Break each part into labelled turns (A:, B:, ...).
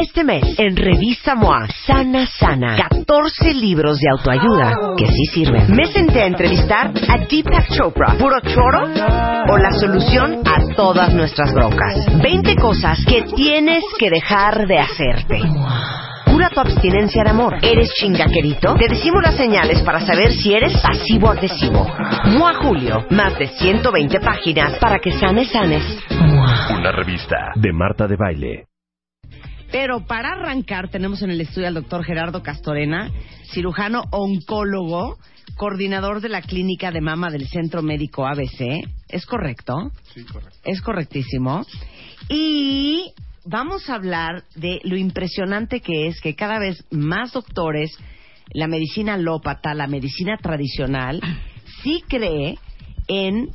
A: Este mes, en Revista MOA, Sana Sana, 14 libros de autoayuda que sí sirven. Me senté a entrevistar a Deepak Chopra, puro choro o la solución a todas nuestras broncas. 20 cosas que tienes que dejar de hacerte. Cura tu abstinencia de amor. ¿Eres chingaquerito? Te decimos las señales para saber si eres pasivo-agresivo. MOA Julio, más de 120 páginas para que sanes, sanes.
B: Una revista de Marta de Baile.
A: Pero para arrancar tenemos en el estudio al doctor Gerardo Castorena, cirujano oncólogo, coordinador de la clínica de mama del Centro Médico ABC. ¿Es correcto?
C: Sí, correcto.
A: Es correctísimo. Y vamos a hablar de lo impresionante que es que cada vez más doctores, la medicina alópata, la medicina tradicional, sí cree en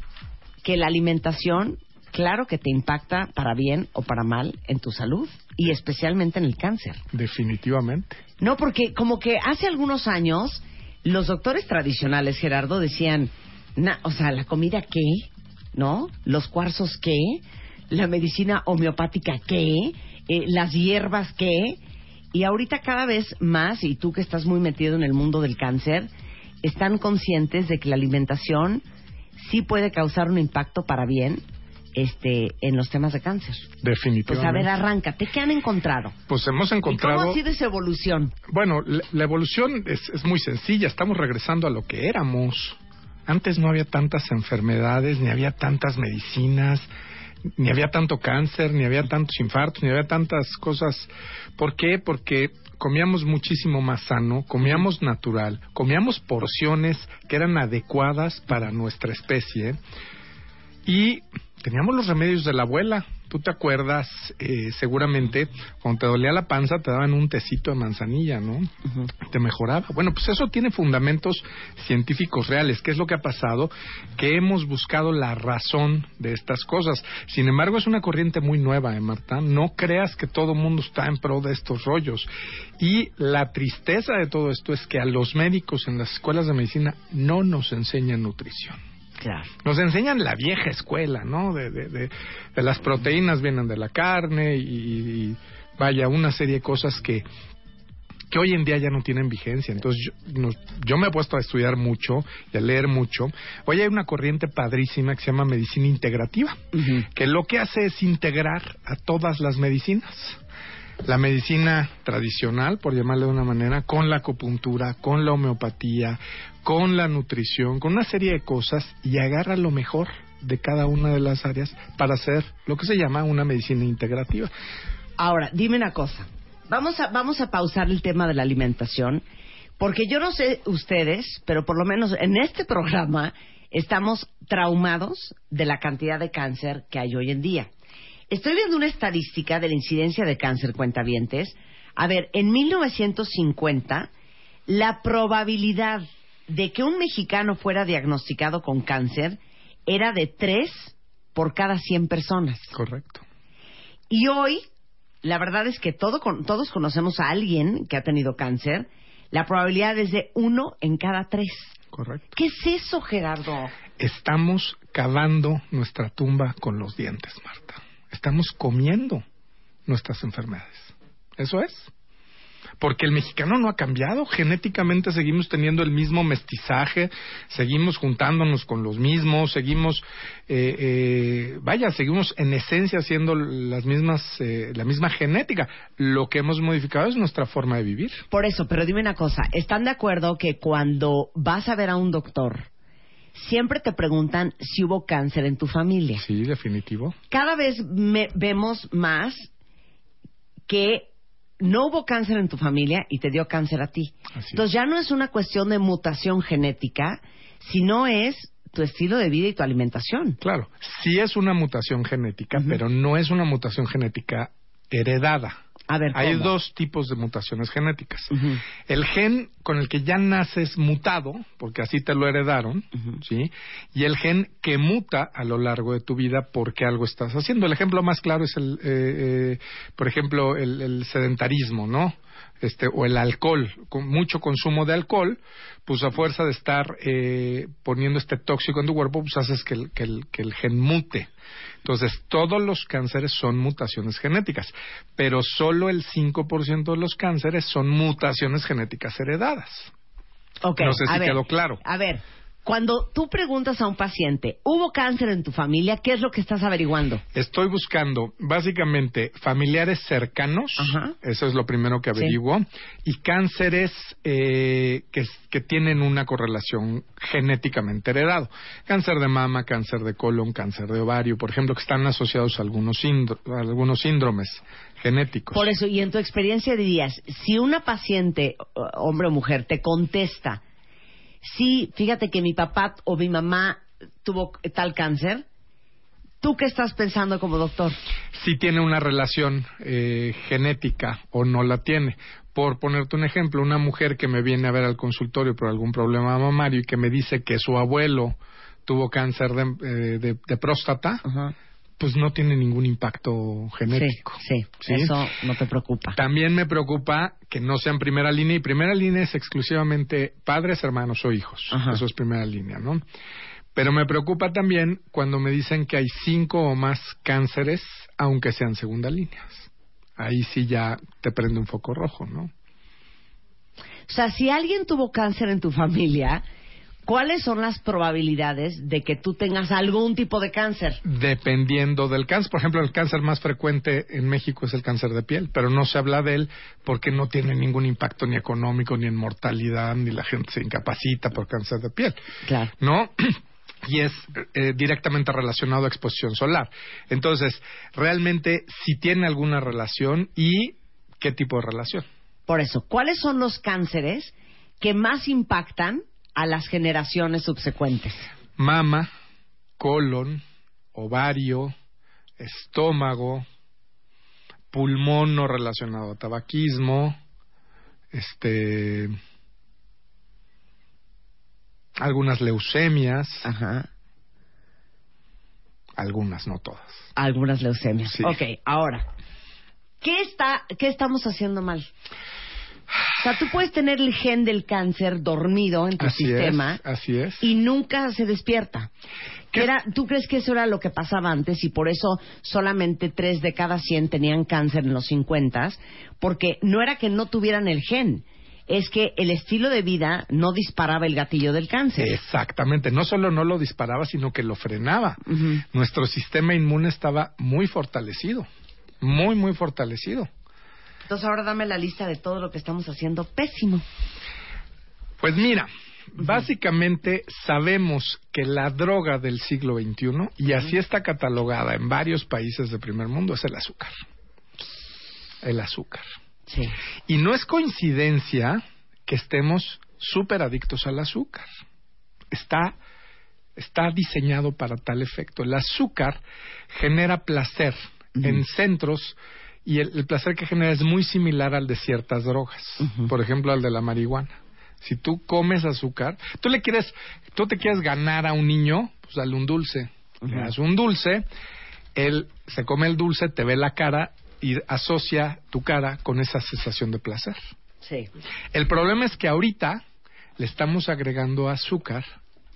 A: que la alimentación, claro que te impacta para bien o para mal en tu salud y especialmente en el cáncer.
C: Definitivamente.
A: No, porque como que hace algunos años los doctores tradicionales, Gerardo, decían, na- o sea, la comida qué, ¿no? Los cuarzos qué, la medicina homeopática qué, Eh, las hierbas qué. Y ahorita cada vez más, y tú que estás muy metido en el mundo del cáncer, están conscientes de que la alimentación sí puede causar un impacto para bien este, en los temas de cáncer.
C: Definitivamente.
A: Pues a ver, arráncate, ¿qué han encontrado?
C: Pues hemos
A: ¿Y
C: encontrado.
A: cómo ha sido esa evolución?
C: Bueno, la, la evolución es, es muy sencilla. Estamos regresando a lo que éramos. Antes no había tantas enfermedades, ni había tantas medicinas, ni había tanto cáncer, ni había tantos infartos, ni había tantas cosas. ¿Por qué? Porque comíamos muchísimo más sano, comíamos natural, comíamos porciones que eran adecuadas para nuestra especie y teníamos los remedios de la abuela. Tú te acuerdas, eh, seguramente, cuando te dolía la panza te daban un tecito de manzanilla, ¿no? Te mejoraba. Bueno, pues eso tiene fundamentos científicos reales. ¿Qué es lo que ha pasado? Que hemos buscado la razón de estas cosas. Sin embargo, es una corriente muy nueva, ¿eh, Marta? No creas que todo mundo está en pro de estos rollos. Y la tristeza de todo esto es que a los médicos en las escuelas de medicina no nos enseñan nutrición.
A: Claro.
C: Nos enseñan la vieja escuela, ¿no? De, de, de, de las proteínas vienen de la carne y, y vaya, una serie de cosas que, que hoy en día ya no tienen vigencia. Entonces yo, nos- yo me he puesto a estudiar mucho y a leer mucho. Hoy hay una corriente padrísima que se llama medicina integrativa, que lo que hace es integrar a todas las medicinas. La medicina tradicional, por llamarle de una manera, con la acupuntura, con la homeopatía, con la nutrición, con una serie de cosas y agarra lo mejor de cada una de las áreas para hacer lo que se llama una medicina integrativa.
A: Ahora, dime una cosa. Vamos a, vamos a pausar el tema de la alimentación, porque yo no sé ustedes, pero por lo menos en este programa estamos traumados de la cantidad de cáncer que hay hoy en día. Estoy viendo una estadística de la incidencia de cáncer cuentavientes. A ver, en 1950, la probabilidad de que un mexicano fuera diagnosticado con cáncer era de 3 por cada 100 personas.
C: Correcto.
A: Y hoy, la verdad es que todo todos conocemos a alguien que ha tenido cáncer. La probabilidad es de uno en cada tres.
C: Correcto.
A: ¿Qué es eso, Gerardo?
C: Estamos cavando nuestra tumba con los dientes, Marta. Estamos comiendo nuestras enfermedades. Eso es. Porque el mexicano no ha cambiado. Genéticamente seguimos teniendo el mismo mestizaje, seguimos juntándonos con los mismos, seguimos, eh, eh, vaya, seguimos en esencia siendo las mismas, eh, la misma genética. Lo que hemos modificado es nuestra forma de vivir.
A: Por eso, pero dime una cosa. ¿Están de acuerdo que cuando vas a ver a un doctor, siempre te preguntan si hubo cáncer en tu familia?
C: Sí, definitivo.
A: Cada vez me- vemos más que no hubo cáncer en tu familia y te dio cáncer a ti.
C: Así
A: Entonces ya no es una cuestión de mutación genética, sino es tu estilo de vida y tu alimentación.
C: Claro, sí es una mutación genética, pero no es una mutación genética heredada.
A: A ver,
C: Hay
A: ¿cómo?
C: dos tipos de mutaciones genéticas. El gen con el que ya naces mutado, porque así te lo heredaron, ¿sí? Y el gen que muta a lo largo de tu vida porque algo estás haciendo. El ejemplo más claro es el, eh, eh, por ejemplo, el, el sedentarismo, ¿no? Este, o el alcohol, con mucho consumo de alcohol, pues a fuerza de estar eh, poniendo este tóxico en tu cuerpo, pues haces que el, que el, que el gen mute. Entonces, todos los cánceres son mutaciones genéticas, pero solo el 5% de los cánceres son mutaciones genéticas heredadas.
A: Ok,
C: No sé
A: a
C: si
A: ver,
C: quedó claro.
A: A ver, cuando tú preguntas a un paciente, ¿hubo cáncer en tu familia? ¿Qué es lo que estás averiguando?
C: Estoy buscando básicamente familiares cercanos,
A: Ajá.
C: eso es lo primero que
A: Sí.
C: averiguo, y cánceres eh, que, que tienen una correlación genéticamente heredado. Cáncer de mama, cáncer de colon, cáncer de ovario, por ejemplo, que están asociados a algunos, síndro- a algunos síndromes genéticos.
A: Por eso, y en tu experiencia dirías, si una paciente, hombre o mujer, te contesta, sí, fíjate que mi papá o mi mamá tuvo tal cáncer, ¿tú qué estás pensando como doctor?
C: si tiene una relación eh, genética o no la tiene. Por ponerte un ejemplo, una mujer que me viene a ver al consultorio por algún problema mamario y que me dice que su abuelo tuvo cáncer de, eh, de- de próstata. Pues no tiene ningún impacto genético.
A: Sí, sí, eso no te preocupa.
C: También me preocupa que no sea en primera línea y primera línea es exclusivamente padres, hermanos o hijos.
A: Ajá.
C: Eso es primera línea, ¿no? Pero me preocupa también cuando me dicen que hay cinco o más cánceres, aunque sean segunda líneas. Ahí sí ya te prende un foco rojo, ¿no?
A: O sea, si alguien tuvo cáncer en tu familia, ¿cuáles son las probabilidades de que tú tengas algún tipo de cáncer?
C: Dependiendo del cáncer. Por ejemplo, el cáncer más frecuente en México es el cáncer de piel, pero no se habla de él porque no tiene ningún impacto ni económico, ni en mortalidad, ni la gente se incapacita por cáncer de piel.
A: Claro.
C: ¿no? Y es eh, directamente relacionado a exposición solar. Entonces, realmente, si tiene alguna relación y qué tipo de relación.
A: Por eso, ¿cuáles son los cánceres que más impactan a las generaciones subsecuentes?
C: Mama, colon, ovario, estómago, pulmón no relacionado a tabaquismo, este algunas leucemias,
A: Ajá.
C: algunas, no todas.
A: Algunas leucemias.
C: Sí.
A: Ok, ahora, ¿qué, está, ¿qué estamos haciendo mal? O sea, tú puedes tener el gen del cáncer dormido en tu
C: Así
A: sistema
C: es, así es.
A: y nunca se despierta.
C: ¿Qué?
A: Era, ¿Tú crees que eso era lo que pasaba antes y por eso solamente tres de cada cien tenían cáncer en los 50? Porque no era que no tuvieran el gen, es que el estilo de vida no disparaba el gatillo del cáncer.
C: Exactamente, no solo no lo disparaba, sino que lo frenaba. Nuestro sistema inmune estaba muy fortalecido, muy, muy fortalecido.
A: Entonces ahora dame la lista de todo lo que estamos haciendo pésimo.
C: Pues mira, básicamente sabemos que la droga del siglo XXI, y así está catalogada en varios países de primer mundo, es el azúcar. El azúcar.
A: Sí.
C: Y no es coincidencia que estemos súper adictos al azúcar. Está, está diseñado para tal efecto. El azúcar genera placer en centros y el, el placer que genera es muy similar al de ciertas drogas. Por ejemplo, al de la marihuana. Si tú comes azúcar, tú le quieres, tú te quieres ganar a un niño, pues dale un dulce. Le das un dulce, él se come el dulce, te ve la cara y asocia tu cara con esa sensación de placer.
A: Sí.
C: El problema es que ahorita le estamos agregando azúcar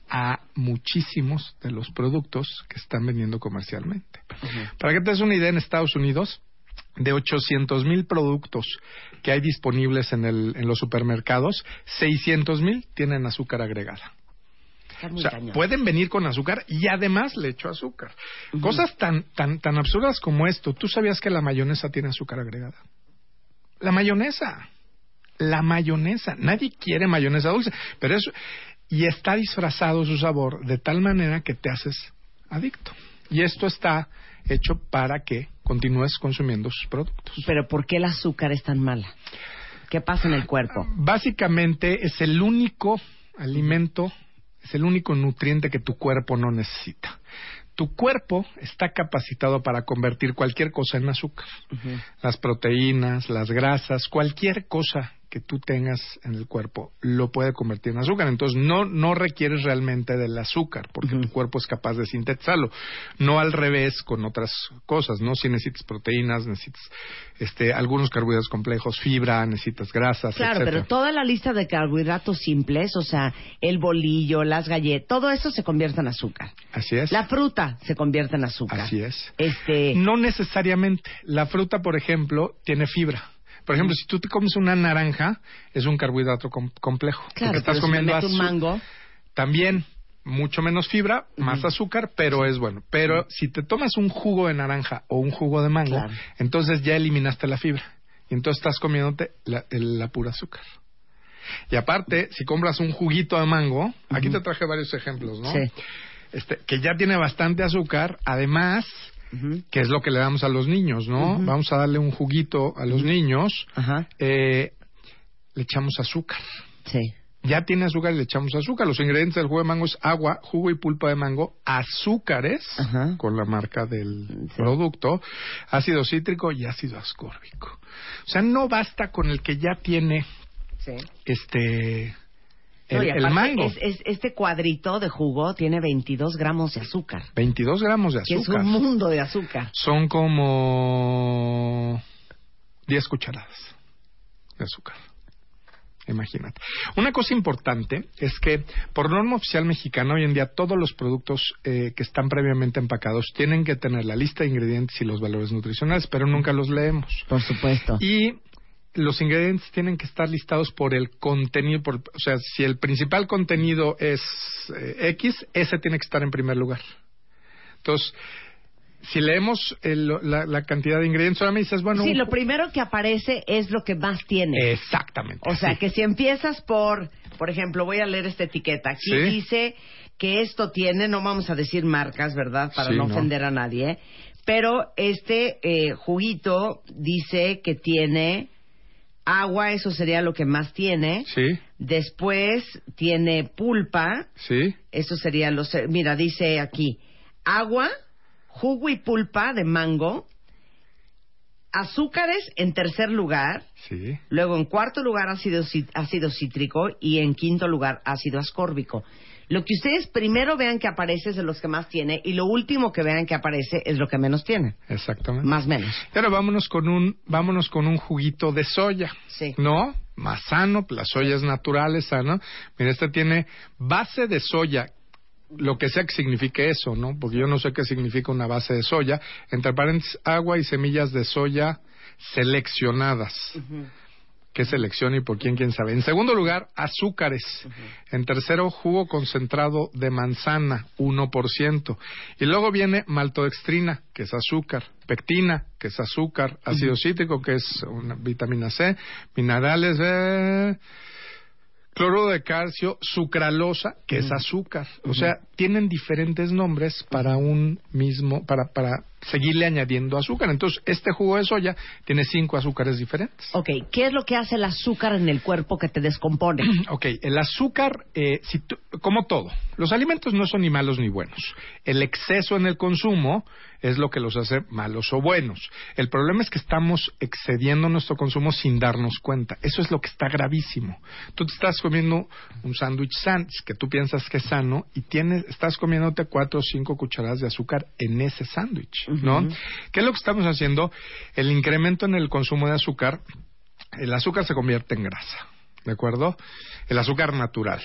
C: a muchísimos de los productos que están vendiendo comercialmente. Para que te des una idea, en Estados Unidos, de 800 mil productos que hay disponibles en, el, en los supermercados, 600 mil tienen azúcar agregada. O sea, pueden venir con azúcar y además le echo azúcar. Cosas tan, tan, tan absurdas como esto. ¿Tú sabías que la mayonesa tiene azúcar agregada? La mayonesa. La mayonesa. Nadie quiere mayonesa dulce. Pero eso. Y está disfrazado su sabor de tal manera que te haces adicto. Y esto está hecho para que continúes consumiendo sus productos.
A: Pero ¿por qué el azúcar es tan mala? ¿Qué pasa en el cuerpo?
C: Básicamente es el único alimento, es el único nutriente que tu cuerpo no necesita. tu cuerpo está capacitado para convertir cualquier cosa en azúcar. Las proteínas, las grasas, cualquier cosa que tú tengas en el cuerpo lo puede convertir en azúcar. Entonces no, no requieres realmente del azúcar porque tu cuerpo es capaz de sintetizarlo. No al revés con otras cosas, ¿no? Si necesitas proteínas, necesitas este, algunos carbohidratos complejos, fibra, necesitas grasas,
A: Claro,
C: etcétera.
A: pero toda la lista de carbohidratos simples, o sea, el bolillo, las galletas, todo eso se convierte en azúcar.
C: Así es.
A: La fruta se convierte en azúcar.
C: Así es.
A: Este,
C: No necesariamente. La fruta, por ejemplo, tiene fibra. Por ejemplo, si tú te comes una naranja, es un carbohidrato com- complejo.
A: claro,
C: Porque estás
A: pero si me
C: comiendo
A: meto un mango,
C: También mucho menos fibra, más azúcar, pero es bueno. Pero si te tomas un jugo de naranja o un jugo de mango,
A: Claro.
C: entonces ya eliminaste la fibra. Y entonces estás comiéndote la, el- la pura azúcar. Y aparte, si compras un juguito de mango, aquí te traje varios ejemplos, ¿no?
A: Sí.
C: Este, que ya tiene bastante azúcar, además, Que es lo que le damos a los niños, ¿no? Vamos a darle un juguito a los niños, eh, le echamos azúcar.
A: sí.
C: Ya tiene azúcar y le echamos azúcar. Los ingredientes del jugo de mango es agua, jugo y pulpa de mango, azúcares,
A: Ajá.
C: con la marca del
A: Sí.
C: producto, ácido cítrico y ácido ascórbico. O sea, no basta con el que ya tiene
A: sí.
C: este el,
A: No,
C: mango.
A: es- es- este cuadrito de jugo tiene 22 gramos de azúcar,
C: 22 gramos de
A: que es
C: azúcar.
A: un mundo de azúcar.
C: Son como 10 cucharadas de azúcar. Imagínate. Una cosa importante es que por norma oficial mexicana hoy en día todos los productos eh, que están previamente empacados tienen que tener la lista de ingredientes y los valores nutricionales, pero nunca los leemos.
A: Por supuesto.
C: Y los ingredientes tienen que estar listados por el contenido, por- o sea, si el principal contenido es eh, X, ese tiene que estar en primer lugar. Entonces, si leemos el- la, la cantidad de ingredientes, ahora me dices, bueno,
A: sí, lo primero que aparece es lo que más tiene.
C: exactamente.
A: O sea,
C: sí.
A: que si empiezas por, por ejemplo, voy a leer esta etiqueta. Aquí
C: Sí.
A: dice que esto tiene, no vamos a decir marcas, ¿verdad? Para
C: Sí,
A: no
C: no.
A: ofender a nadie. Pero este eh, juguito dice que tiene agua, eso sería lo que más tiene.
C: Sí,
A: Después tiene pulpa,
C: sí,
A: eso sería los... Mira, dice aquí, agua, jugo y pulpa de mango, azúcares en tercer lugar,
C: sí.
A: Luego, en cuarto lugar, ácido, ci- ácido cítrico y en quinto lugar, ácido ascórbico. Lo que ustedes primero vean que aparece es de los que más tiene y lo último que vean que aparece es lo que menos tiene.
C: Exactamente.
A: Más menos.
C: Pero vámonos con un, vámonos con un juguito de soya.
A: Sí.
C: ¿No? Más sano, la soya es natural, es sana. Mira, este tiene base de soya, lo que sea que signifique eso, ¿no? Porque yo no sé qué significa una base de soya. Entre paréntesis, agua y semillas de soya seleccionadas. ¿Qué selección y por quién? ¿Quién sabe? En segundo lugar, azúcares. En tercero, jugo concentrado de manzana, 1%. Y luego viene maltodextrina, que es azúcar, pectina, que es azúcar, ácido cítrico, que es una vitamina C, minerales, eh, cloruro de calcio, sucralosa, que es azúcar. O sea, tienen diferentes nombres para un mismo, para, para seguirle añadiendo azúcar. Entonces, este jugo de soya tiene cinco azúcares diferentes.
A: Ok, ¿qué es lo que hace el azúcar en el cuerpo que te descompone?
C: Ok, el azúcar, eh, si tú- como todo, los alimentos no son ni malos ni buenos. El exceso en el consumo es lo que los hace malos o buenos. El problema es que estamos excediendo nuestro consumo sin darnos cuenta. Eso es lo que está gravísimo. Tú te estás comiendo un sándwich sándwich que tú piensas que es sano y tienes, estás comiéndote cuatro o cinco cucharadas de azúcar en ese sándwich, ¿no? ¿Qué es lo que estamos haciendo? El incremento en el consumo de azúcar, el azúcar se convierte en grasa. ¿De acuerdo? El azúcar natural.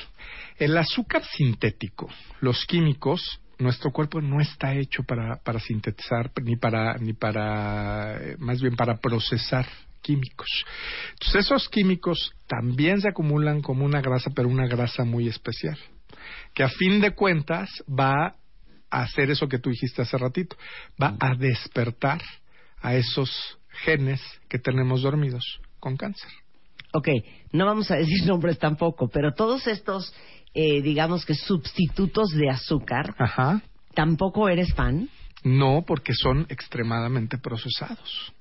C: El azúcar sintético, los químicos, nuestro cuerpo no está hecho para, para sintetizar ni para, ni para, eh, más bien para procesar químicos. Entonces esos químicos también se acumulan como una grasa, pero una grasa muy especial, que a fin de cuentas va a hacer eso que tú dijiste hace ratito, va a despertar a esos genes que tenemos dormidos con cáncer.
A: Ok, no vamos a decir nombres tampoco, pero todos estos, eh, digamos que sustitutos de azúcar,
C: Ajá.
A: ¿tampoco eres fan?
C: No, porque son extremadamente procesados.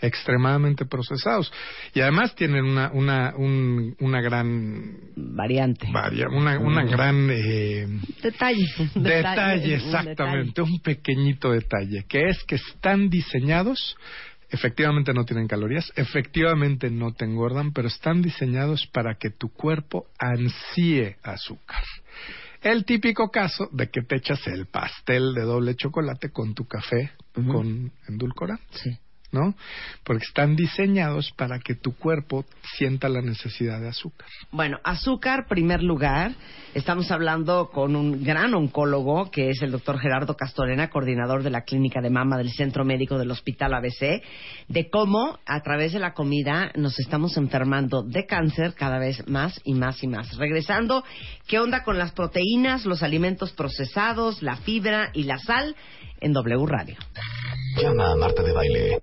C: Extremadamente procesados. Y además tienen una, una, un- una gran
A: Variante.
C: varia- una, una gran eh,
A: Detalle.
C: detalle,
A: un
C: exactamente, un pequeñito detalle, que es que están diseñados, efectivamente no tienen calorías, efectivamente no te engordan, pero están diseñados para que tu cuerpo ansíe azúcar. El típico caso de que te echas el pastel de doble chocolate con tu café con endulcorante.
A: Sí.
C: ¿No? Porque están diseñados para que tu cuerpo sienta la necesidad de azúcar.
A: Bueno, azúcar, primer lugar. Estamos hablando con un gran oncólogo, que es el doctor Gerardo Castorena, coordinador de la clínica de mama del Centro Médico del Hospital ABC, de cómo a través de la comida nos estamos enfermando de cáncer cada vez más y más y más. Regresando, ¿qué onda con las proteínas, los alimentos procesados, la fibra y la sal en W Radio?
B: Llama a Marta de Baile.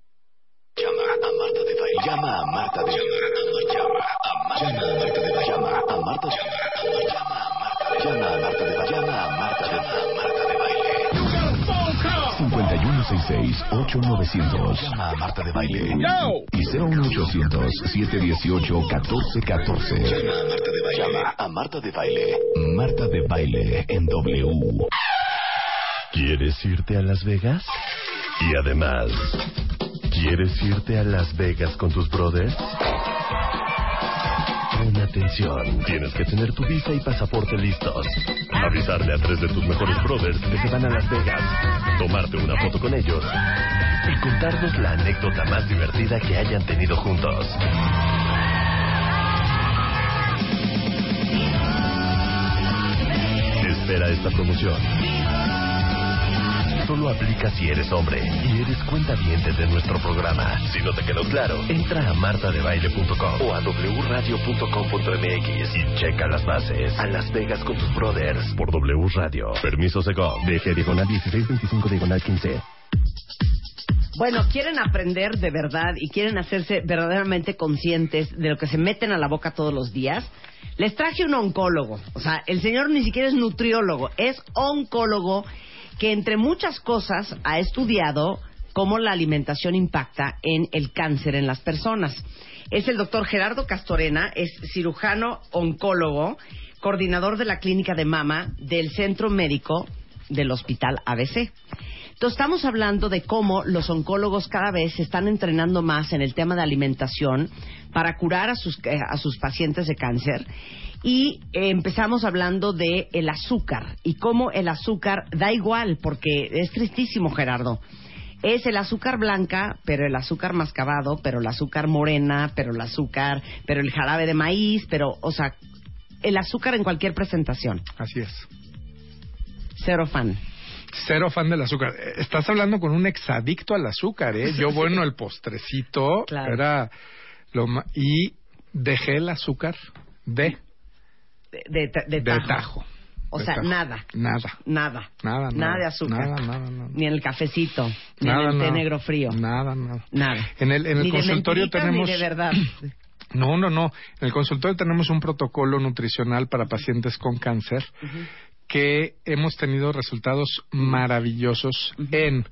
B: Llama a Marta de Baile. Llama a Marta de. Llama a Marta de Baile. Llama a Marta de Baile. Llama a Marta de Baile. Llama a Marta de Baile. Llama a Marta de Baile. 5166-8900. Llama a Marta de Baile. Y 01800-718-1414. Llama a Marta de Baile. Llama a Marta de Baile. Marta de Baile en W. ¿Quieres irte a Las Vegas? Y además, ¿quieres irte a Las Vegas con tus brothers? Pon atención, tienes que tener tu visa y pasaporte listos. Avisarle a tres de tus mejores brothers que se van a Las Vegas, tomarte una foto con ellos y contarnos la anécdota más divertida que hayan tenido juntos. Espera esta promoción. Solo aplica si eres hombre y eres cuenta de nuestro programa. Si no te quedó claro, entra a martadebaile.com o a wradio.com.mx y checa las bases. A Las Vegas con tus brothers por W Radio. Permiso Segov. DG diagonal 1625 diagonal 15.
A: Bueno, quieren aprender de verdad y quieren hacerse verdaderamente conscientes de lo que se meten a la boca todos los días. Les traje un oncólogo. O sea, el señor ni siquiera es nutriólogo, es oncólogo que entre muchas cosas ha estudiado cómo la alimentación impacta en el cáncer en las personas. Es el doctor Gerardo Castorena, es cirujano oncólogo, coordinador de la clínica de mama del Centro Médico del Hospital ABC. Entonces estamos hablando de cómo los oncólogos cada vez se están entrenando más en el tema de alimentación para curar a sus, eh, a sus pacientes de cáncer y eh, empezamos hablando de el azúcar y cómo el azúcar da igual porque es tristísimo Gerardo. Es el azúcar blanca, pero el azúcar mascabado, pero el azúcar morena, pero el azúcar, pero el jarabe de maíz, pero, o sea, el azúcar en cualquier presentación.
C: Así es.
A: Cero fan.
C: Cero fan del azúcar. Estás hablando con un exadicto al azúcar, ¿eh? Yo, bueno, el postrecito
A: Claro.
C: era lo ma- Y dejé el azúcar de,
A: De, de, de
C: de
A: tajo. O sea, nada.
C: Nada.
A: Nada.
C: Nada, nada.
A: de azúcar.
C: Nada, nada, nada.
A: Ni en el cafecito. Ni
C: Nada,
A: en el té negro frío.
C: Nada, nada.
A: Nada.
C: En el, en el
A: ni
C: consultorio
A: de
C: tenemos.
A: Ni de verdad.
C: No, no, no. En el consultorio tenemos un protocolo nutricional para pacientes con cáncer que hemos tenido resultados maravillosos en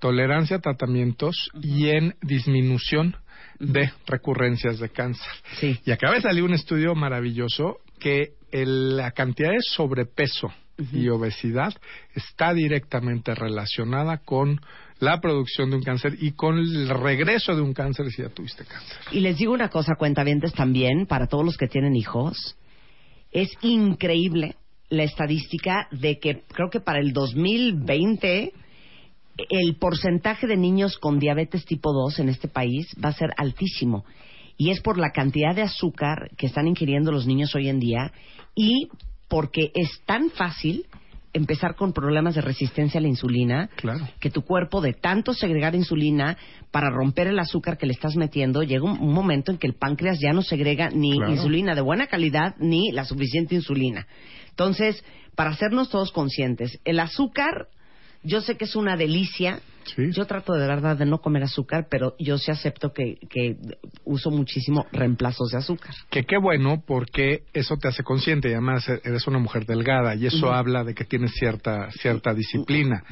C: tolerancia a tratamientos y en disminución de recurrencias de cáncer.
A: Sí.
C: Y acaba de salir un estudio maravilloso que el- la cantidad de sobrepeso y obesidad está directamente relacionada con la producción de un cáncer y con el regreso de un cáncer si ya tuviste cáncer.
A: Y les digo una cosa, cuentavientes, también, para todos los que tienen hijos. Es increíble la estadística de que creo que para el 2020 el porcentaje de niños con diabetes tipo 2 en este país va a ser altísimo. Y es por la cantidad de azúcar que están ingiriendo los niños hoy en día y porque es tan fácil empezar con problemas de resistencia a la insulina
C: Claro.
A: que tu cuerpo de tanto segregar insulina para romper el azúcar que le estás metiendo, llega un, un momento en que el páncreas ya no segrega ni
C: Claro.
A: insulina de buena calidad ni la suficiente insulina. Entonces, para hacernos todos conscientes, el azúcar yo sé que es una delicia
C: Sí.
A: Yo trato de verdad de no comer azúcar, pero yo sí acepto que, que uso muchísimo reemplazos de azúcar.
C: Que qué bueno porque eso te hace consciente y además eres una mujer delgada y eso habla de que tienes cierta cierta disciplina,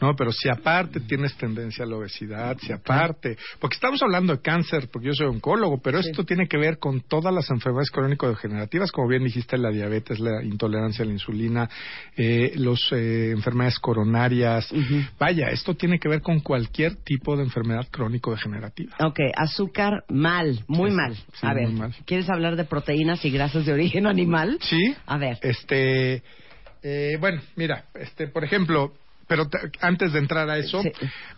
C: ¿no? Pero si aparte tienes tendencia a la obesidad, si aparte, porque estamos hablando de cáncer, porque yo soy oncólogo, pero esto tiene que ver con todas las enfermedades crónico-degenerativas, como bien dijiste, la diabetes, la intolerancia a la insulina, eh, los eh, enfermedades coronarias. Vaya, esto tiene que ver con cualquier tipo de enfermedad crónico-degenerativa.
A: Ok, azúcar mal, muy
C: Sí,
A: mal.
C: sí,
A: a ver,
C: mal.
A: ¿quieres hablar de proteínas y grasas de origen animal?
C: Sí.
A: A ver.
C: Este, eh, bueno, mira, este, por ejemplo, pero te- antes de entrar a eso,
A: Sí.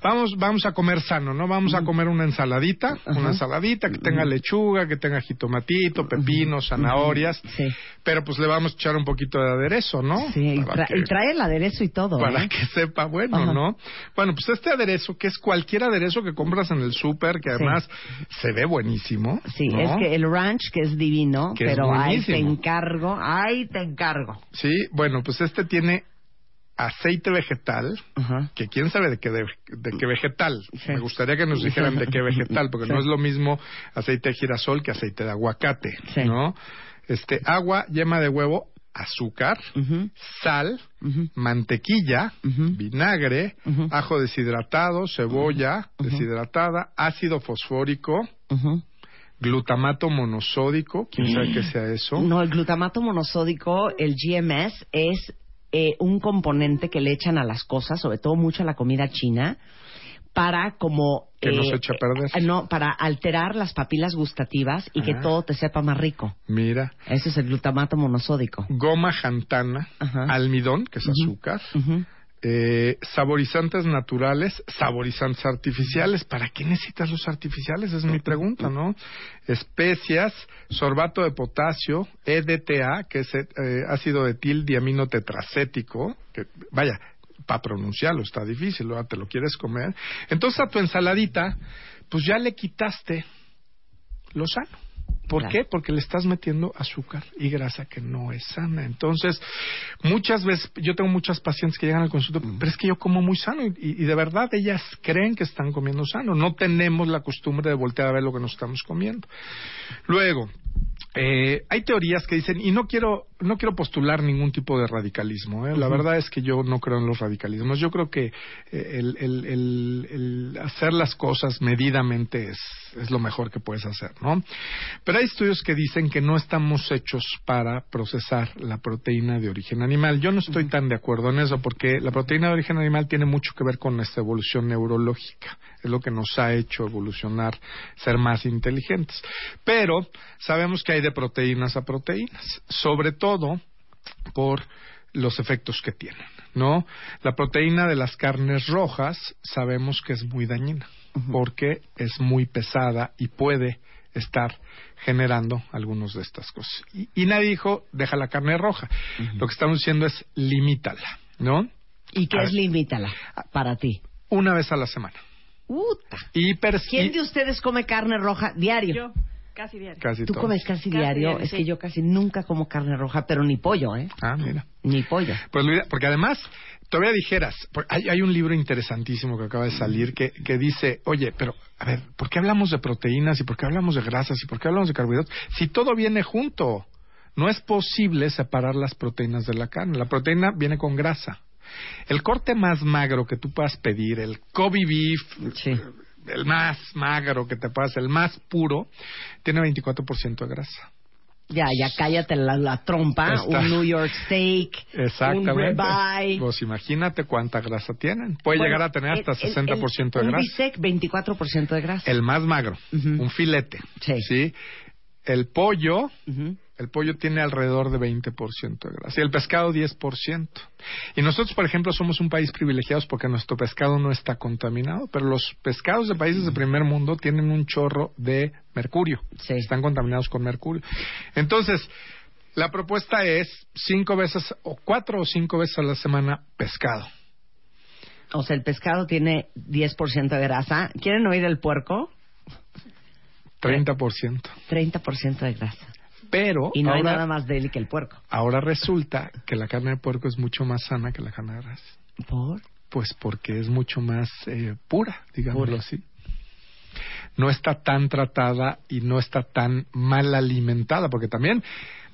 C: vamos, vamos a comer sano, ¿no? Vamos a comer una ensaladita, una ensaladita que tenga lechuga, que tenga jitomatito, pepinos, zanahorias,
A: Sí.
C: pero pues le vamos a echar un poquito de aderezo, ¿no?
A: Sí, y,
C: Para
A: tra-
C: que-
A: y trae el aderezo y todo.
C: para
A: ¿eh?
C: que sepa bueno. ¿no? Bueno, pues este aderezo, que es cualquier aderezo que compras en el súper, que
A: Sí.
C: además se ve buenísimo.
A: Sí,
C: ¿no?
A: es que el ranch, que es divino,
C: Que
A: pero ahí te encargo, ahí te encargo.
C: Sí, bueno, pues este tiene aceite vegetal, que quién sabe de qué, de, de qué vegetal.
A: Sí.
C: Me gustaría que nos dijeran de qué vegetal, porque
A: Sí.
C: no es lo mismo aceite de girasol que aceite de aguacate,
A: Sí.
C: ¿no? Este, agua, yema de huevo, azúcar, sal, mantequilla, vinagre, ajo deshidratado, cebolla deshidratada, ácido fosfórico, glutamato monosódico, quién sabe qué sea eso.
A: No, el glutamato monosódico, el GMS, es eh, un componente que le echan a las cosas, sobre todo mucho a la comida china, para como...
C: Que no se eche a perder.
A: eh, no, para alterar las papilas gustativas y que
C: Ah.
A: todo te sepa más rico.
C: Mira,
A: Ese es el glutamato monosódico.
C: goma jantana,
A: Ajá.
C: almidón, que es azúcar,
A: Ujú.
C: Eh, saborizantes naturales, saborizantes artificiales. ¿Para qué necesitas los artificiales? Es mi pregunta, ¿no? Especias, sorbato de potasio, EDTA, que es eh, ácido etil diamino tetracético, que vaya, para pronunciarlo está difícil, ¿verdad? te lo quieres comer. Entonces a tu ensaladita, pues ya le quitaste lo sano. ¿Por
A: Claro.
C: qué? Porque le estás metiendo azúcar y grasa que no es sana. Entonces, muchas veces, yo tengo muchas pacientes que llegan al consultorio, pero es que yo como muy sano y, y de verdad ellas creen que están comiendo sano. No tenemos la costumbre de voltear a ver lo que nos estamos comiendo. Luego, eh, hay teorías que dicen, y no quiero, no quiero postular ningún tipo de radicalismo, ¿eh? la verdad es que yo no creo en los radicalismos, yo creo que eh, el, el- el- el hacer las cosas medidamente es, es lo mejor que puedes hacer, ¿no? Pero hay estudios que dicen que no estamos hechos para procesar la proteína de origen animal. Yo no estoy tan de acuerdo en eso, porque la proteína de origen animal tiene mucho que ver con nuestra evolución neurológica, es lo que nos ha hecho evolucionar, ser más inteligentes. Pero sabemos que hay de proteínas a proteínas, sobre todo por los efectos que tienen, ¿no? La proteína de las carnes rojas sabemos que es muy dañina, porque es muy pesada y puede estar generando algunas de estas cosas. Y, y nadie dijo, deja la carne roja. Lo que estamos diciendo es, limítala, ¿no?
A: ¿Y qué
C: A
A: es
C: ver.
A: limítala para ti?
C: Una vez a la semana. Y
A: ¿Quién
C: y-
A: de ustedes come carne roja diario?
D: Yo, casi diario.
C: Casi
A: Tú
C: todos.
A: comes casi,
D: Casi
A: diario.
D: diario,
A: es
D: sí.
A: que yo casi nunca como carne roja, pero ni pollo, ¿eh?
C: Ah, mira.
A: Ni pollo.
C: Pues idea- porque además, todavía dijeras, hay, hay un libro interesantísimo que acaba de salir que, que dice, oye, pero a ver, ¿por qué hablamos de proteínas y por qué hablamos de grasas y por qué hablamos de carbohidratos? Si todo viene junto, no es posible separar las proteínas de la carne. La proteína viene con grasa. El corte más magro que tú puedas pedir, el Kobe beef,
A: Sí.
C: El más magro que te puedas, el más puro, tiene 24% de grasa.
A: Ya, ya cállate la, la trompa.
C: Está.
A: Un New York steak.
C: Exactamente.
A: Un ribeye.
C: Pues imagínate cuánta grasa tienen. Puede
A: Bueno,
C: llegar a tener hasta
A: el- el-
C: 60%
A: el-
C: de
A: Un
C: grasa.
A: bistec, 24% de grasa.
C: El más magro, un filete.
A: Sí.
C: El pollo. El pollo tiene alrededor de 20% de grasa y el pescado 10%. Y nosotros, por ejemplo, somos un país privilegiado porque nuestro pescado no está contaminado, pero los pescados de países de primer mundo tienen un chorro de mercurio.
A: Sí.
C: Están contaminados con mercurio. Entonces, la propuesta es cinco veces o cuatro o cinco veces a la semana pescado.
A: O sea, el pescado tiene 10% de grasa. ¿Quieren oír el puerco?
C: 30%.
A: 30% de grasa.
C: Pero
A: Y no hay
C: ahora,
A: nada más que el puerco.
C: ahora resulta que la carne de puerco es mucho más sana que la carne de res.
A: ¿Por?
C: Pues porque es mucho más eh, pura, digámoslo
A: Pura.
C: así. No está tan tratada y no está tan mal alimentada, porque también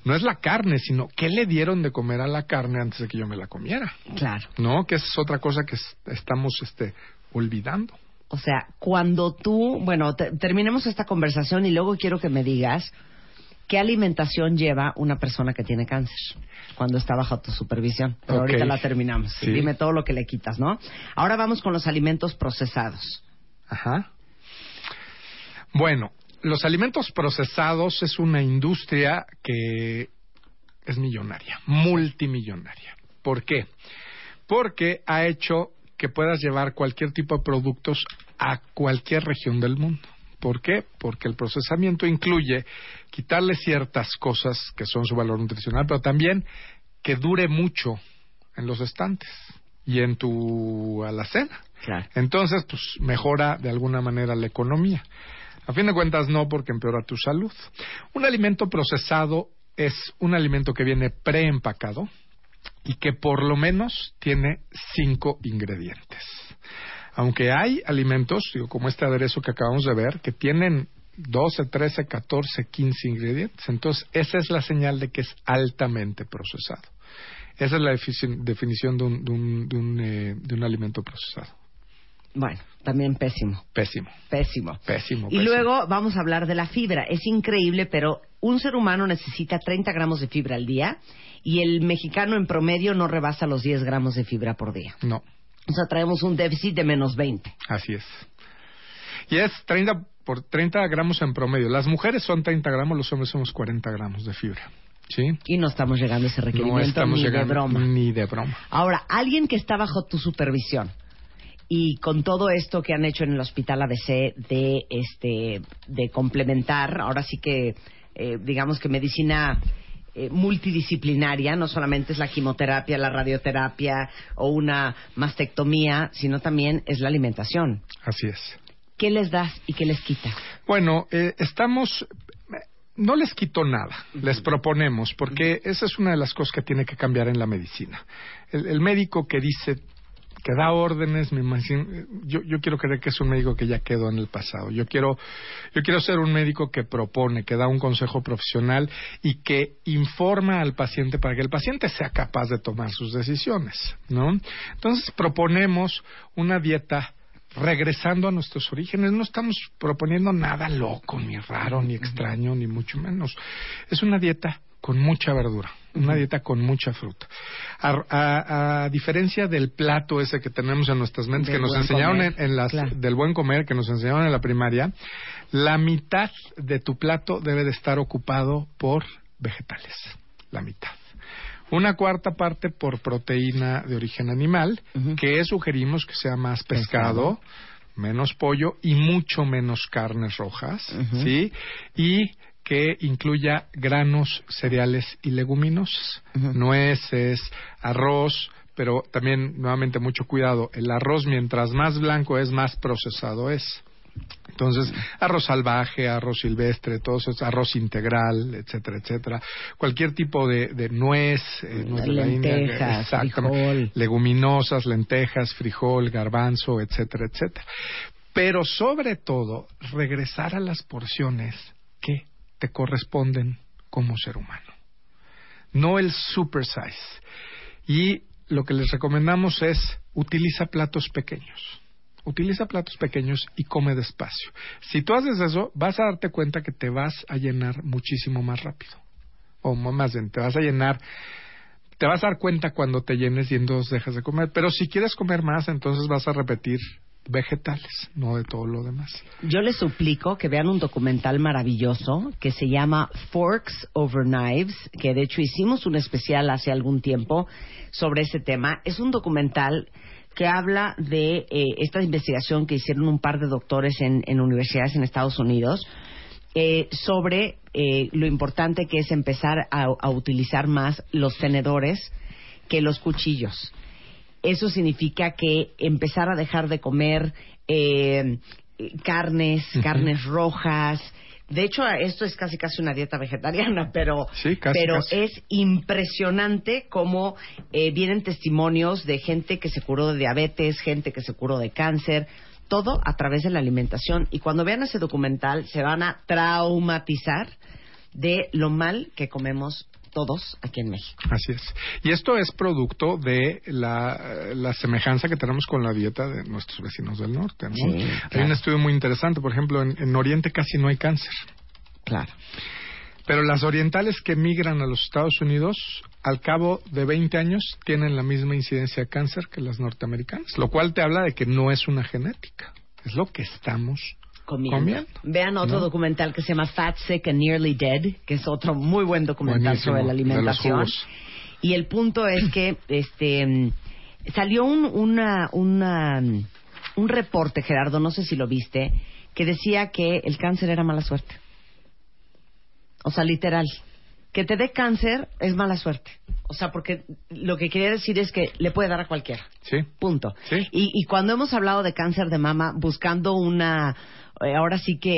C: no es la carne, sino qué le dieron de comer a la carne antes de que yo me la comiera.
A: Claro.
C: ¿No? Que esa es otra cosa que es- estamos este, olvidando.
A: O sea, cuando tú, bueno, te- terminemos esta conversación y luego quiero que me digas qué alimentación lleva una persona que tiene cáncer cuando está bajo tu supervisión. Pero ahorita la terminamos.
C: Sí.
A: Dime todo lo que le quitas, ¿no? Ahora vamos con los alimentos procesados.
C: Ajá. Bueno, los alimentos procesados es una industria que es millonaria, multimillonaria. ¿Por qué? Porque ha hecho que puedas llevar cualquier tipo de productos a cualquier región del mundo. ¿Por qué? Porque el procesamiento incluye quitarle ciertas cosas que son su valor nutricional, pero también que dure mucho en los estantes y en tu alacena.
A: Claro.
C: Entonces, pues mejora de alguna manera la economía. A fin de cuentas, no, porque empeora tu salud. Un alimento procesado es un alimento que viene preempacado y que por lo menos tiene cinco ingredientes. Aunque hay alimentos, digo, como este aderezo que acabamos de ver, que tienen 12, 13, 14, 15 ingredientes. Entonces, esa es la señal de que es altamente procesado. Esa es la definición de un, de un, de un, eh, de un alimento procesado.
A: Bueno, también pésimo.
C: Pésimo,
A: Pésimo.
C: pésimo.
A: Y
C: pésimo.
A: luego vamos a hablar de la fibra. Es increíble, pero un ser humano necesita 30 gramos de fibra al día y el mexicano en promedio no rebasa los 10 gramos de fibra por día.
C: No,
A: O sea, traemos un déficit de menos 20.
C: así es. Y es 30 por 30 gramos en promedio. Las mujeres son 30 gramos, los hombres somos 40 gramos de fibra. ¿Sí?
A: Y no estamos llegando a ese
C: No
A: requerimiento
C: estamos
A: ni
C: llegando
A: de broma.
C: ni de broma.
A: Ahora, alguien que está bajo tu supervisión y con todo esto que han hecho en el hospital ABC de este de complementar, ahora sí que eh, digamos que medicina eh, multidisciplinaria, no solamente es la quimioterapia, la radioterapia o una mastectomía, sino también es la alimentación.
C: Así es.
A: ¿Qué les das y qué les quita?
C: Bueno, eh, estamos. No les quito nada, les proponemos, porque esa es una de las cosas que tiene que cambiar en la medicina. El, el médico que dice, que da órdenes, me imagino, yo, yo quiero creer que es un médico que ya quedó en el pasado. Yo quiero, yo quiero ser un médico que propone, que da un consejo profesional y que informa al paciente para que el paciente sea capaz de tomar sus decisiones, ¿no? Entonces proponemos una dieta regresando a nuestros orígenes, no estamos proponiendo nada loco, ni raro, ni extraño, ni mucho menos. Es una dieta con mucha verdura, una dieta con mucha fruta. A, a- a diferencia del plato ese que tenemos en nuestras mentes,
A: Del
C: que nos enseñaron
A: comer,
C: en, en las,
A: claro.
C: del buen comer, que nos enseñaron en la primaria, la mitad de tu plato debe de estar ocupado por vegetales, la mitad. Una cuarta parte por proteína de origen animal, que sugerimos que sea más pescado, menos pollo y mucho menos carnes rojas. ¿sí? Y que incluya granos, cereales y leguminosas, nueces, arroz, pero también nuevamente mucho cuidado, el arroz mientras más blanco es, más procesado es. Entonces, arroz salvaje, arroz silvestre, todo eso, es arroz integral, etcétera, etcétera. Cualquier tipo de, de nuez, eh, nuez de la India,
A: Lentejas, frijol.
C: leguminosas, lentejas, frijol, garbanzo, etcétera, etcétera. Pero sobre todo, regresar a las porciones que te corresponden como ser humano. No el super size. Y lo que les recomendamos es utiliza platos pequeños. Utiliza platos pequeños y come despacio. Si tú haces eso, vas a darte cuenta que te vas a llenar muchísimo más rápido. O más bien, te vas a llenar te vas a dar cuenta cuando te llenes y entonces dejas de comer. Pero si quieres comer más, entonces vas a repetir vegetales, no de todo lo demás.
A: Yo les suplico que vean un documental maravilloso que se llama Forks Over Knives, que de hecho hicimos un especial hace algún tiempo sobre ese tema. Es un documental que habla de eh, esta investigación que hicieron un par de doctores en, en universidades en Estados Unidos eh, sobre eh, lo importante que es empezar a, a utilizar más los tenedores que los cuchillos. Eso significa que empezar a dejar de comer eh, carnes, carnes rojas, De hecho, esto es casi casi una dieta vegetariana, pero,
C: Sí, casi,
A: pero
C: casi.
A: es impresionante cómo eh, vienen testimonios de gente que se curó de diabetes, gente que se curó de cáncer, todo a través de la alimentación. Y cuando vean ese documental se van a traumatizar de lo mal que comemos todos aquí en México.
C: Así es. Y esto es producto de la, la semejanza que tenemos con la dieta de nuestros vecinos del norte. ¿no?
A: Sí,
C: Hay un estudio muy interesante, por ejemplo, en, en Oriente casi no hay cáncer.
A: Claro.
C: Pero las orientales que migran a los Estados Unidos, al cabo de 20 años, tienen la misma incidencia de cáncer que las norteamericanas, lo cual te habla de que no es una genética, es lo que estamos
A: Comiendo.
C: Comiendo.
A: Vean otro
C: ¿No?
A: documental que se llama Fat, Sick and Nearly Dead, que es otro muy buen documental
C: Buenísimo,
A: sobre la alimentación. Y el punto es que este salió un, una, una, un reporte, Gerardo, no sé si lo viste, que decía que el cáncer era mala suerte. O sea, literal. Que te dé cáncer es mala suerte. O sea, porque lo que quería decir es que le puede dar a cualquiera.
C: Sí.
A: Punto.
C: Sí.
A: Y, y cuando hemos hablado de cáncer de mama, buscando una, eh, ahora sí que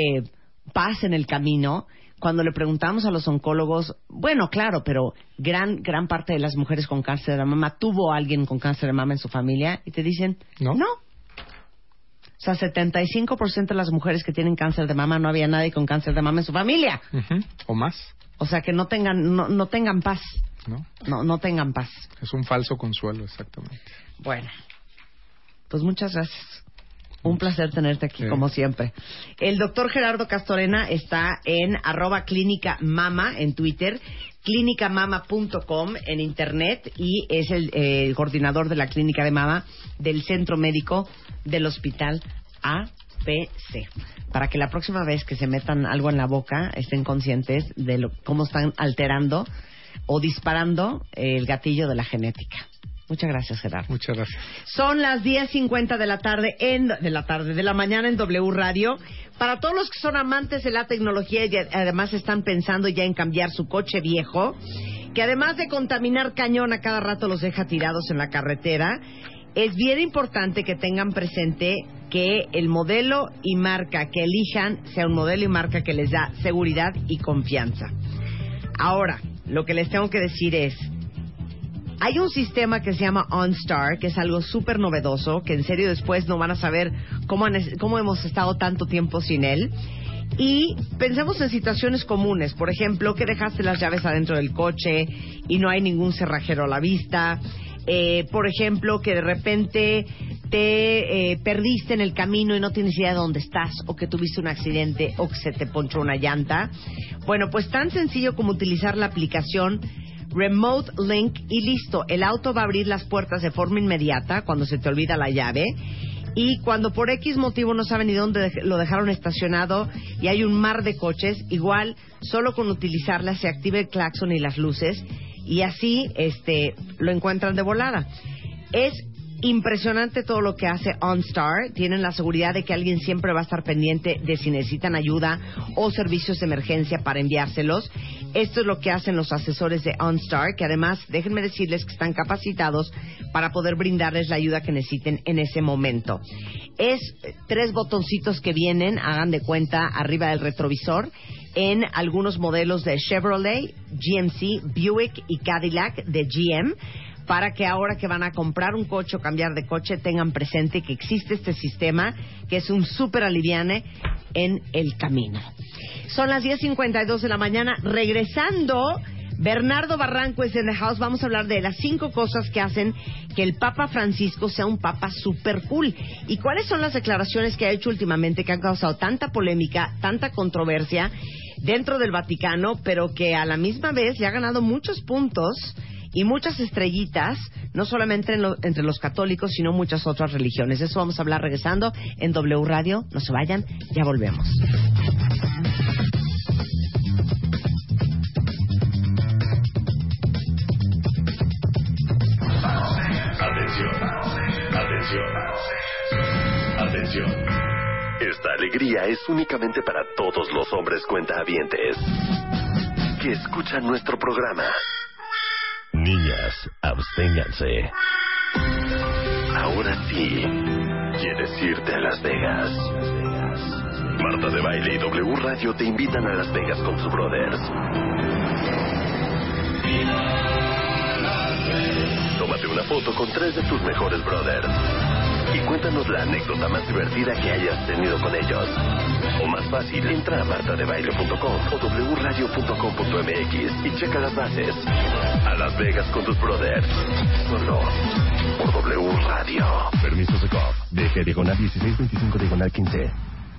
A: paz en el camino, cuando le preguntamos a los oncólogos, bueno, claro, pero gran, gran parte de las mujeres con cáncer de mama tuvo a alguien con cáncer de mama en su familia y te dicen,
C: No.
A: no. O sea, 75% de las mujeres que tienen cáncer de mama no había nadie con cáncer de mama en su familia.
C: Ujú, O más,
A: O sea, que no tengan, no, no tengan paz.
C: ¿no?
A: No, no tengan paz.
C: Es un falso consuelo, exactamente.
A: Bueno, pues muchas gracias. Un placer tenerte aquí,
C: Sí.
A: como siempre. El doctor Gerardo Castorena está en arroba clínica mama en Twitter, clínicamama.com en internet y es el, eh, el coordinador de la clínica de mama del Centro Médico del Hospital APC. Para que la próxima vez que se metan algo en la boca estén conscientes de lo- cómo están alterando o disparando el gatillo de la genética. Muchas gracias, Gerardo.
C: Muchas gracias.
A: Son las 10.50 de la tarde en de la tarde de la mañana en W Radio. Para todos los que son amantes de la tecnología y además están pensando ya en cambiar su coche viejo, que además de contaminar cañón a cada rato los deja tirados en la carretera, es bien importante que tengan presente que el modelo y marca que elijan sea un modelo y marca que les da seguridad y confianza. Ahora, lo que les tengo que decir es, hay un sistema que se llama OnStar, que es algo súper novedoso, que en serio después no van a saber cómo, han- cómo hemos estado tanto tiempo sin él. Y pensemos en situaciones comunes, por ejemplo, que dejaste las llaves adentro del coche y no hay ningún cerrajero a la vista. Eh, por ejemplo, que de repente te eh, perdiste en el camino y no tienes idea de dónde estás, o que tuviste un accidente, o que se te ponchó una llanta. Bueno, pues tan sencillo como utilizar la aplicación Remote Link y listo. El auto va a abrir las puertas de forma inmediata cuando se te olvida la llave. Y cuando por X motivo no saben ni dónde lo dejaron estacionado y hay un mar de coches, igual solo con utilizarla se activa el claxon y las luces y así este lo encuentran de volada. Es impresionante todo lo que hace OnStar. Tienen la seguridad de que alguien siempre va a estar pendiente de si necesitan ayuda o servicios de emergencia para enviárselos. Esto es lo que hacen los asesores de OnStar, que además, déjenme decirles que están capacitados para poder brindarles la ayuda que necesiten en ese momento. Es tres botoncitos que vienen, hagan de cuenta, arriba del retrovisor en algunos modelos de Chevrolet, GMC, Buick y Cadillac de GM para que ahora que van a comprar un coche o cambiar de coche tengan presente que existe este sistema que es un súper aliviane en el camino. Son las 10.52 de la mañana. Regresando, Bernardo Barranco es en the house. Vamos a hablar de las cinco cosas que hacen que el Papa Francisco sea un Papa super cool. ¿Y cuáles son las declaraciones que ha hecho últimamente que han causado tanta polémica, tanta controversia dentro del Vaticano, pero que a la misma vez le ha ganado muchos puntos y muchas estrellitas, no solamente en lo- entre los católicos, sino muchas otras religiones. Eso vamos a hablar regresando en W Radio. No se vayan, ya volvemos.
B: Alegría es únicamente para todos los hombres cuentahabientes que escuchan nuestro programa. Niñas, absténganse. Ahora sí, ¿quieres irte a Las Vegas? Marta de Baile y W Radio te invitan a Las Vegas con sus brothers. Tómate una foto con tres de tus mejores brothers. Y cuéntanos la anécdota más divertida que hayas tenido con ellos. O más fácil, entra a martadebaile.com o wradio.com.mx y checa las bases. A Las Vegas con tus brothers. Solo por W Radio.
E: Permiso de COP. DG diagonal 1625 diagonal 15.